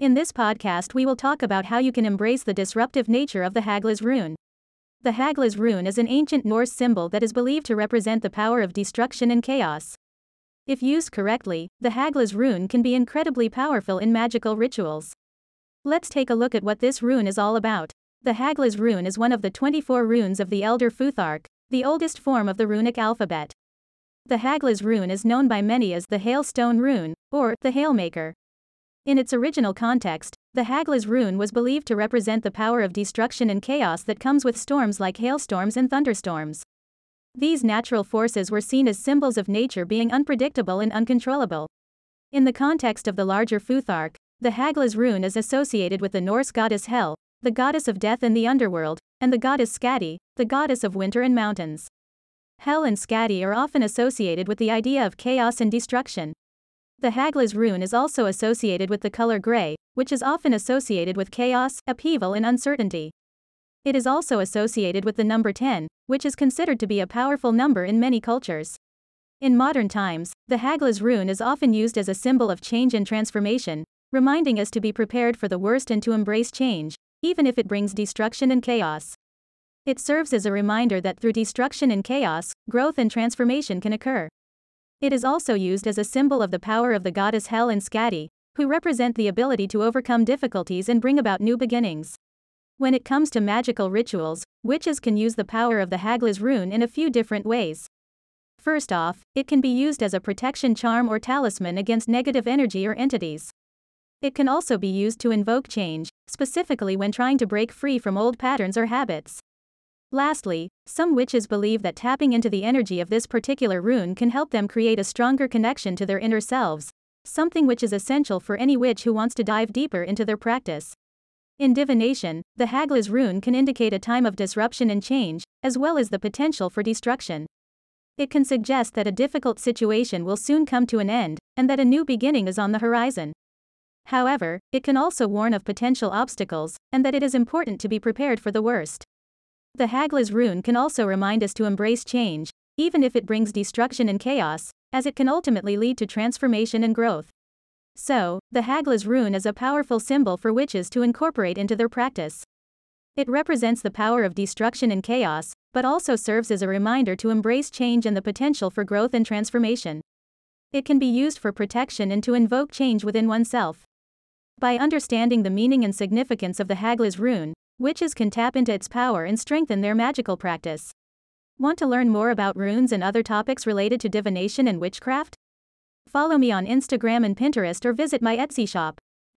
In this podcast, we will talk about how you can embrace the disruptive nature of the Haglaz rune. The Haglaz rune is an ancient Norse symbol that is believed to represent the power of destruction and chaos. If used correctly, the Haglaz rune can be incredibly powerful in magical rituals. Let's take a look at what this rune is all about. The Haglaz rune is one of the 24 runes of the Elder Futhark, the oldest form of the runic alphabet. The Haglaz rune is known by many as the Hailstone rune, or the Hailmaker. In its original context, the Haglaz rune was believed to represent the power of destruction and chaos that comes with storms like hailstorms and thunderstorms. These natural forces were seen as symbols of nature being unpredictable and uncontrollable. In the context of the larger Futhark, the Haglaz rune is associated with the Norse goddess Hel, the goddess of death and the underworld, and the goddess Skadi, the goddess of winter and mountains. Hel and Skadi are often associated with the idea of chaos and destruction. The Haglaz rune is also associated with the color gray, which is often associated with chaos, upheaval, and uncertainty. It is also associated with the number 10, which is considered to be a powerful number in many cultures. In modern times, the Haglaz rune is often used as a symbol of change and transformation, reminding us to be prepared for the worst and to embrace change, even if it brings destruction and chaos. It serves as a reminder that through destruction and chaos, growth and transformation can occur. It is also used as a symbol of the power of the goddess Hel and Skadi, who represent the ability to overcome difficulties and bring about new beginnings. When it comes to magical rituals, witches can use the power of the Haglaz rune in a few different ways. First off, it can be used as a protection charm or talisman against negative energy or entities. It can also be used to invoke change, specifically when trying to break free from old patterns or habits. Lastly, some witches believe that tapping into the energy of this particular rune can help them create a stronger connection to their inner selves, something which is essential for any witch who wants to dive deeper into their practice. In divination, the Haglaz rune can indicate a time of disruption and change, as well as the potential for destruction. It can suggest that a difficult situation will soon come to an end, and that a new beginning is on the horizon. However, it can also warn of potential obstacles, and that it is important to be prepared for the worst. The Haglaz rune can also remind us to embrace change, even if it brings destruction and chaos, as it can ultimately lead to transformation and growth. So, the Haglaz rune is a powerful symbol for witches to incorporate into their practice. It represents the power of destruction and chaos, but also serves as a reminder to embrace change and the potential for growth and transformation. It can be used for protection and to invoke change within oneself. By understanding the meaning and significance of the Haglaz rune, Witches can tap into its power and strengthen their magical practice. Want to learn more about runes and other topics related to divination and witchcraft? Follow me on Instagram and Pinterest or visit my Etsy shop.